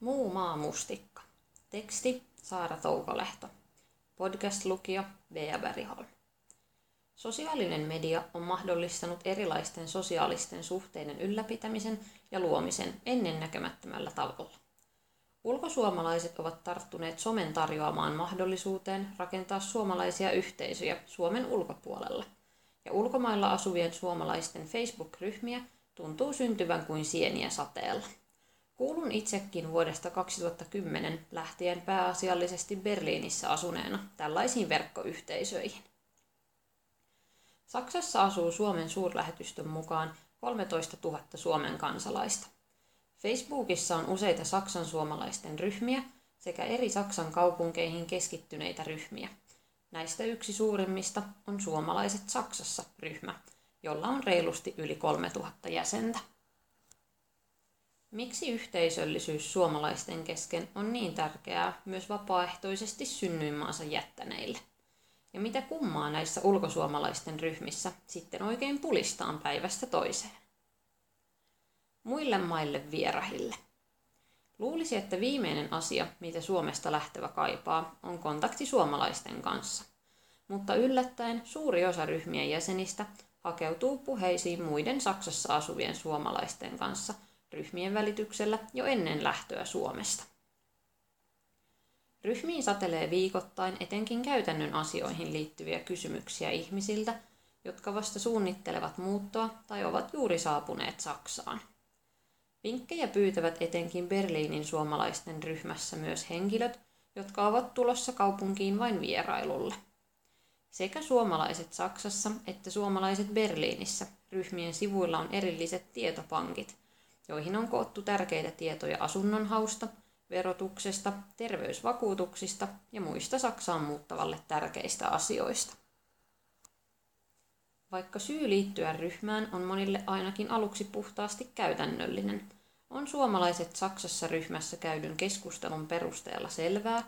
Muu maa mustikka. Teksti Saara Toukolehto. Podcast-lukija Bea Bergholm. Sosiaalinen media on mahdollistanut erilaisten sosiaalisten suhteiden ylläpitämisen ja luomisen ennennäkemättömällä tavalla. Ulkosuomalaiset ovat tarttuneet somen tarjoamaan mahdollisuuteen rakentaa suomalaisia yhteisöjä Suomen ulkopuolella, ja ulkomailla asuvien suomalaisten Facebook-ryhmiä tuntuu syntyvän kuin sieniä sateella. Kuulun itsekin vuodesta 2010 lähtien pääasiallisesti Berliinissä asuneena tällaisiin verkkoyhteisöihin. Saksassa asuu Suomen suurlähetystön mukaan 13 000 Suomen kansalaista. Facebookissa on useita saksan suomalaisten ryhmiä sekä eri Saksan kaupunkeihin keskittyneitä ryhmiä. Näistä yksi suurimmista on Suomalaiset Saksassa ryhmä, jolla on reilusti yli 3000 jäsentä. Miksi yhteisöllisyys suomalaisten kesken on niin tärkeää myös vapaaehtoisesti synnyinmaansa jättäneille? Ja mitä kummaa näissä ulkosuomalaisten ryhmissä sitten oikein pulistaan päivästä toiseen? Muille maille vierahille. Luulisi, että viimeinen asia, mitä Suomesta lähtevä kaipaa, on kontakti suomalaisten kanssa. Mutta yllättäen suuri osa ryhmien jäsenistä hakeutuu puheisiin muiden Saksassa asuvien suomalaisten kanssa – ryhmien välityksellä jo ennen lähtöä Suomesta. Ryhmiin satelee viikoittain etenkin käytännön asioihin liittyviä kysymyksiä ihmisiltä, jotka vasta suunnittelevat muuttoa tai ovat juuri saapuneet Saksaan. Vinkkejä pyytävät etenkin Berliinin suomalaisten ryhmässä myös henkilöt, jotka ovat tulossa kaupunkiin vain vierailulle. Sekä suomalaiset Saksassa että suomalaiset Berliinissä ryhmien sivuilla on erilliset tietopankit – joihin on koottu tärkeitä tietoja asunnon hausta, verotuksesta, terveysvakuutuksista ja muista Saksaan muuttavalle tärkeistä asioista. Vaikka syy liittyä ryhmään on monille ainakin aluksi puhtaasti käytännöllinen, on suomalaiset Saksassa ryhmässä käydyn keskustelun perusteella selvää,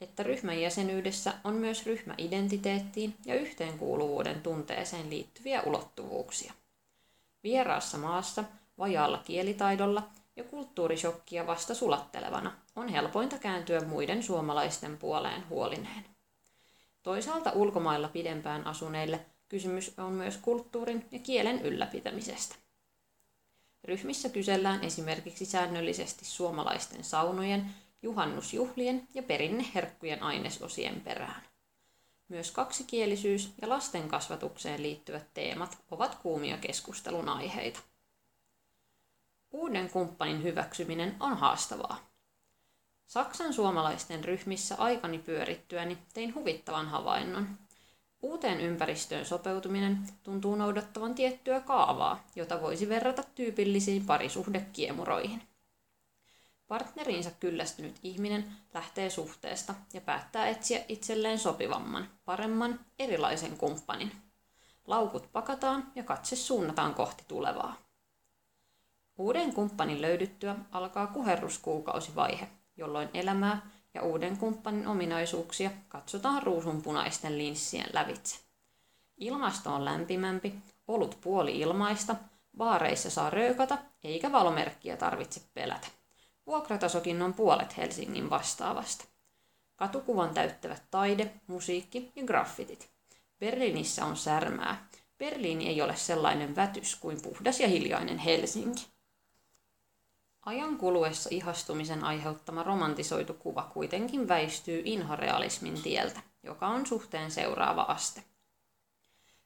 että ryhmän jäsenyydessä on myös ryhmäidentiteettiin ja yhteenkuuluvuuden tunteeseen liittyviä ulottuvuuksia. Vieraassa maassa vajaalla kielitaidolla ja kulttuurishokkia vasta sulattelevana on helpointa kääntyä muiden suomalaisten puoleen huolineen. Toisaalta ulkomailla pidempään asuneille kysymys on myös kulttuurin ja kielen ylläpitämisestä. Ryhmissä kysellään esimerkiksi säännöllisesti suomalaisten saunojen, juhannusjuhlien ja perinneherkkujen ainesosien perään. Myös kaksikielisyys ja lasten kasvatukseen liittyvät teemat ovat kuumia keskustelun aiheita. Uuden kumppanin hyväksyminen on haastavaa. Saksan suomalaisten ryhmissä aikani pyörittyäni tein huvittavan havainnon. Uuteen ympäristöön sopeutuminen tuntuu noudattavan tiettyä kaavaa, jota voisi verrata tyypillisiin parisuhdekiemuroihin. Partneriinsa kyllästynyt ihminen lähtee suhteesta ja päättää etsiä itselleen sopivamman, paremman, erilaisen kumppanin. Laukut pakataan ja katse suunnataan kohti tulevaa. Uuden kumppanin löydyttyä alkaa kuherruskuukausivaihe, jolloin elämää ja uuden kumppanin ominaisuuksia katsotaan ruusunpunaisten linssien lävitse. Ilmasto on lämpimämpi, olut puoli ilmaista, baareissa saa röökata eikä valomerkkiä tarvitse pelätä. Vuokratasokin on puolet Helsingin vastaavasta. Katukuvan täyttävät taide, musiikki ja graffitit. Berliinissä on särmää. Berliini ei ole sellainen vätys kuin puhdas ja hiljainen Helsinki. Ajan kuluessa ihastumisen aiheuttama romantisoitu kuva kuitenkin väistyy inhorealismin tieltä, joka on suhteen seuraava aste.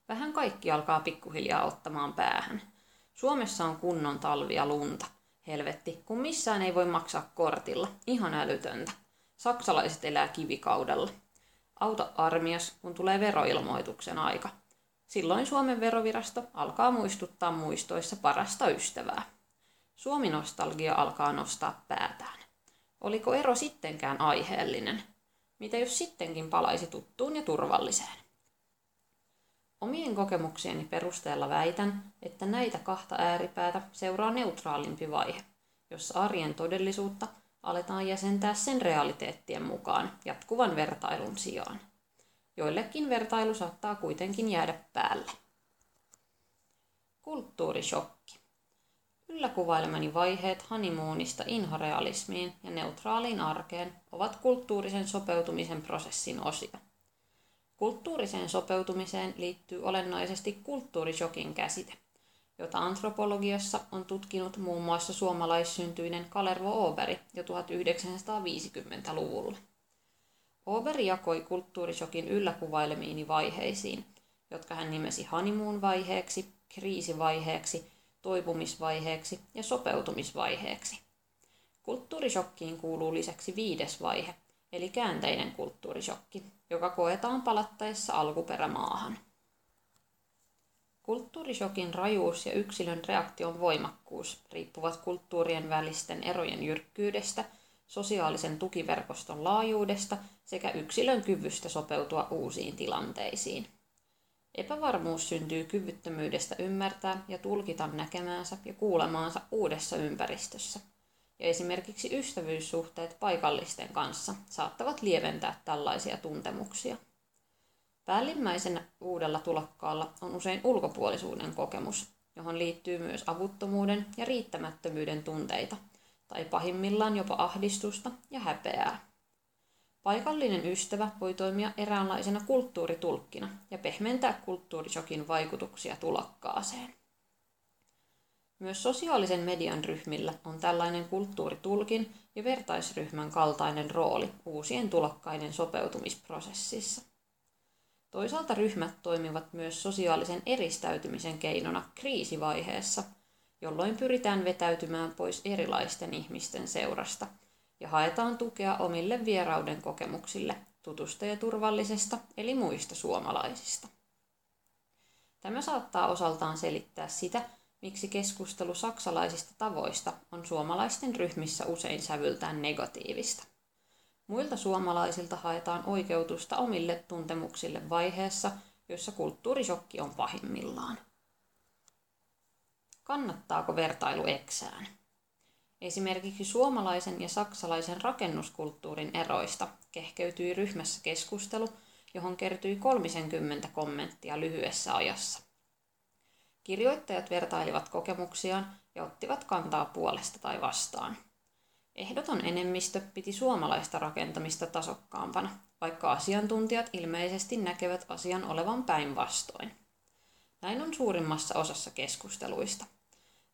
Vähän kaikki alkaa pikkuhiljaa ottamaan päähän. Suomessa on kunnon talvia lunta. Helvetti, kun missään ei voi maksaa kortilla. Ihan älytöntä. Saksalaiset elää kivikaudella. Auta armias, kun tulee veroilmoituksen aika. Silloin Suomen verovirasto alkaa muistuttaa muistoissa parasta ystävää. Suomi-nostalgia alkaa nostaa päätään. Oliko ero sittenkään aiheellinen? Mitä jos sittenkin palaisi tuttuun ja turvalliseen? Omien kokemuksieni perusteella väitän, että näitä kahta ääripäätä seuraa neutraalimpi vaihe, jossa arjen todellisuutta aletaan jäsentää sen realiteettien mukaan jatkuvan vertailun sijaan. Joillekin vertailu saattaa kuitenkin jäädä päälle. Kulttuurishokki. Ylläkuvailemani vaiheet honeymoonista inhorealismiin ja neutraaliin arkeen ovat kulttuurisen sopeutumisen prosessin osia. Kulttuuriseen sopeutumiseen liittyy olennaisesti kulttuurishokin käsite, jota antropologiassa on tutkinut muun muassa suomalaissyntyinen Kalervo Oberi jo 1950-luvulla. Oberi jakoi kulttuurishokin ylläkuvailemiini vaiheisiin, jotka hän nimesi honeymoon-vaiheeksi, kriisivaiheeksi, toipumisvaiheeksi ja sopeutumisvaiheeksi. Kulttuurishokkiin kuuluu lisäksi viides vaihe, eli käänteinen kulttuurishokki, joka koetaan palattaessa alkuperämaahan. Kulttuurishokin rajuus ja yksilön reaktion voimakkuus riippuvat kulttuurien välisten erojen jyrkkyydestä, sosiaalisen tukiverkoston laajuudesta sekä yksilön kyvystä sopeutua uusiin tilanteisiin. Epävarmuus syntyy kyvyttömyydestä ymmärtää ja tulkita näkemäänsä ja kuulemaansa uudessa ympäristössä. Ja esimerkiksi ystävyyssuhteet paikallisten kanssa saattavat lieventää tällaisia tuntemuksia. Päällimmäisenä uudella tulokkaalla on usein ulkopuolisuuden kokemus, johon liittyy myös avuttomuuden ja riittämättömyyden tunteita, tai pahimmillaan jopa ahdistusta ja häpeää. Paikallinen ystävä voi toimia eräänlaisena kulttuuritulkkina ja pehmentää kulttuurishokin vaikutuksia tulokkaaseen. Myös sosiaalisen median ryhmillä on tällainen kulttuuritulkin ja vertaisryhmän kaltainen rooli uusien tulokkaiden sopeutumisprosessissa. Toisaalta ryhmät toimivat myös sosiaalisen eristäytymisen keinona kriisivaiheessa, jolloin pyritään vetäytymään pois erilaisten ihmisten seurasta ja haetaan tukea omille vierauden kokemuksille tutusta ja turvallisesta eli muista suomalaisista. Tämä saattaa osaltaan selittää sitä, miksi keskustelu saksalaisista tavoista on suomalaisten ryhmissä usein sävyltään negatiivista. Muilta suomalaisilta haetaan oikeutusta omille tuntemuksille vaiheessa, jossa kulttuurisokki on pahimmillaan. Kannattaako vertailu eksään? Esimerkiksi suomalaisen ja saksalaisen rakennuskulttuurin eroista kehkeytyi ryhmässä keskustelu, johon kertyi 30 kommenttia lyhyessä ajassa. Kirjoittajat vertailivat kokemuksiaan ja ottivat kantaa puolesta tai vastaan – Ehdoton enemmistö piti suomalaista rakentamista tasokkaampana, vaikka asiantuntijat ilmeisesti näkevät asian olevan päinvastoin. Näin on suurimmassa osassa keskusteluista.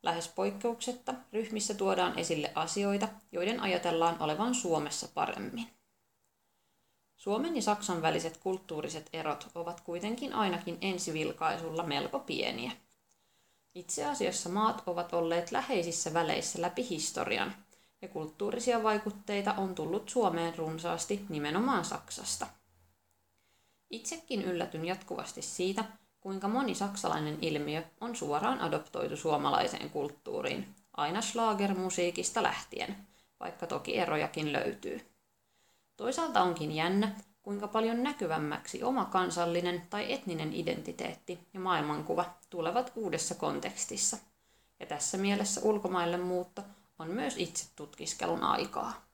Lähes poikkeuksetta ryhmissä tuodaan esille asioita, joiden ajatellaan olevan Suomessa paremmin. Suomen ja Saksan väliset kulttuuriset erot ovat kuitenkin ainakin ensivilkaisulla melko pieniä. Itse asiassa maat ovat olleet läheisissä väleissä läpi historian – ja kulttuurisia vaikutteita on tullut Suomeen runsaasti nimenomaan Saksasta. Itsekin yllätyn jatkuvasti siitä, kuinka moni saksalainen ilmiö on suoraan adoptoitu suomalaiseen kulttuuriin, aina schlagermusiikista lähtien, vaikka toki erojakin löytyy. Toisaalta onkin jännä, kuinka paljon näkyvämmäksi oma kansallinen tai etninen identiteetti ja maailmankuva tulevat uudessa kontekstissa. Ja tässä mielessä ulkomaille muutto on myös itse tutkiskelun aikaa.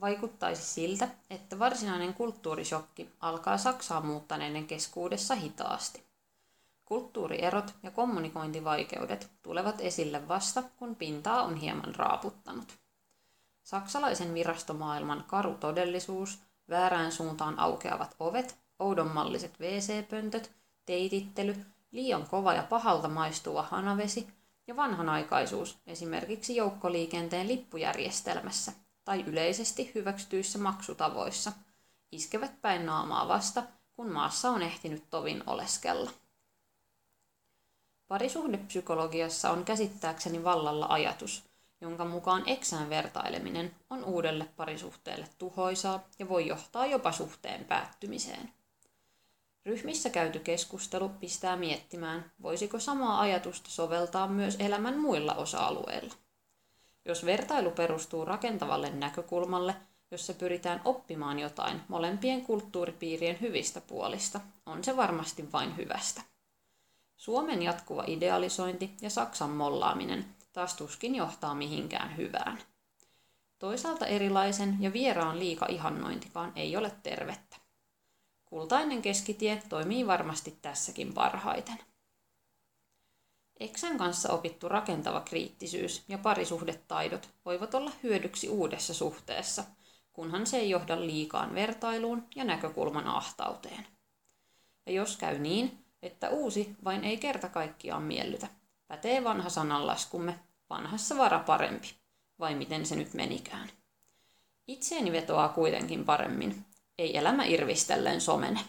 Vaikuttaisi siltä, että varsinainen kulttuurishokki alkaa Saksaa muuttaneiden keskuudessa hitaasti. Kulttuurierot ja kommunikointivaikeudet tulevat esille vasta, kun pintaa on hieman raaputtanut. Saksalaisen virastomaailman karu todellisuus, väärään suuntaan aukeavat ovet, oudonmalliset WC-pöntöt, teitittely, liian kova ja pahalta maistuva hanavesi ja vanhanaikaisuus esimerkiksi joukkoliikenteen lippujärjestelmässä tai yleisesti hyväksytyissä maksutavoissa iskevät päin naamaa vasta, kun maassa on ehtinyt tovin oleskella. Parisuhdepsykologiassa on käsittääkseni vallalla ajatus, jonka mukaan eksään vertaileminen on uudelle parisuhteelle tuhoisaa ja voi johtaa jopa suhteen päättymiseen. Ryhmissä käyty keskustelu pistää miettimään, voisiko samaa ajatusta soveltaa myös elämän muilla osa-alueilla. Jos vertailu perustuu rakentavalle näkökulmalle, jossa pyritään oppimaan jotain molempien kulttuuripiirien hyvistä puolista, on se varmasti vain hyvästä. Suomen jatkuva idealisointi ja Saksan mollaaminen taas tuskin johtaa mihinkään hyvään. Toisaalta erilaisen ja vieraan liika ihannointikaan ei ole tervettä. Kultainen keskitie toimii varmasti tässäkin parhaiten. Eksän kanssa opittu rakentava kriittisyys ja parisuhdetaidot voivat olla hyödyksi uudessa suhteessa, kunhan se ei johda liikaan vertailuun ja näkökulman ahtauteen. Ja jos käy niin, että uusi vain ei kerta kaikkiaan miellytä, pätee vanha sananlaskumme, vanhassa vara parempi, vai miten se nyt menikään. Itseeni vetoaa kuitenkin paremmin, ei elämä irvistellen somene.